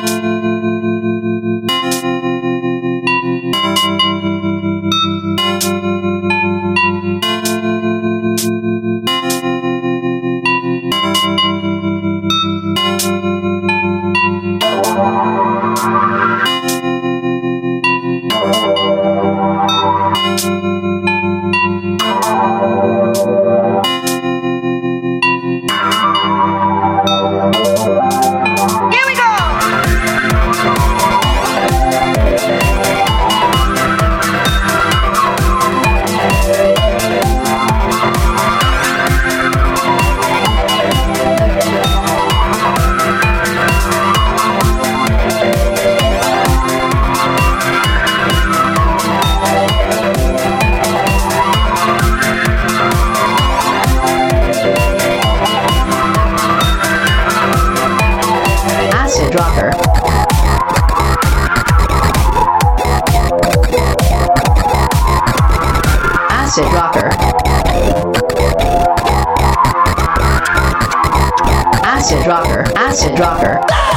Música Acid rocker. Acid rocker.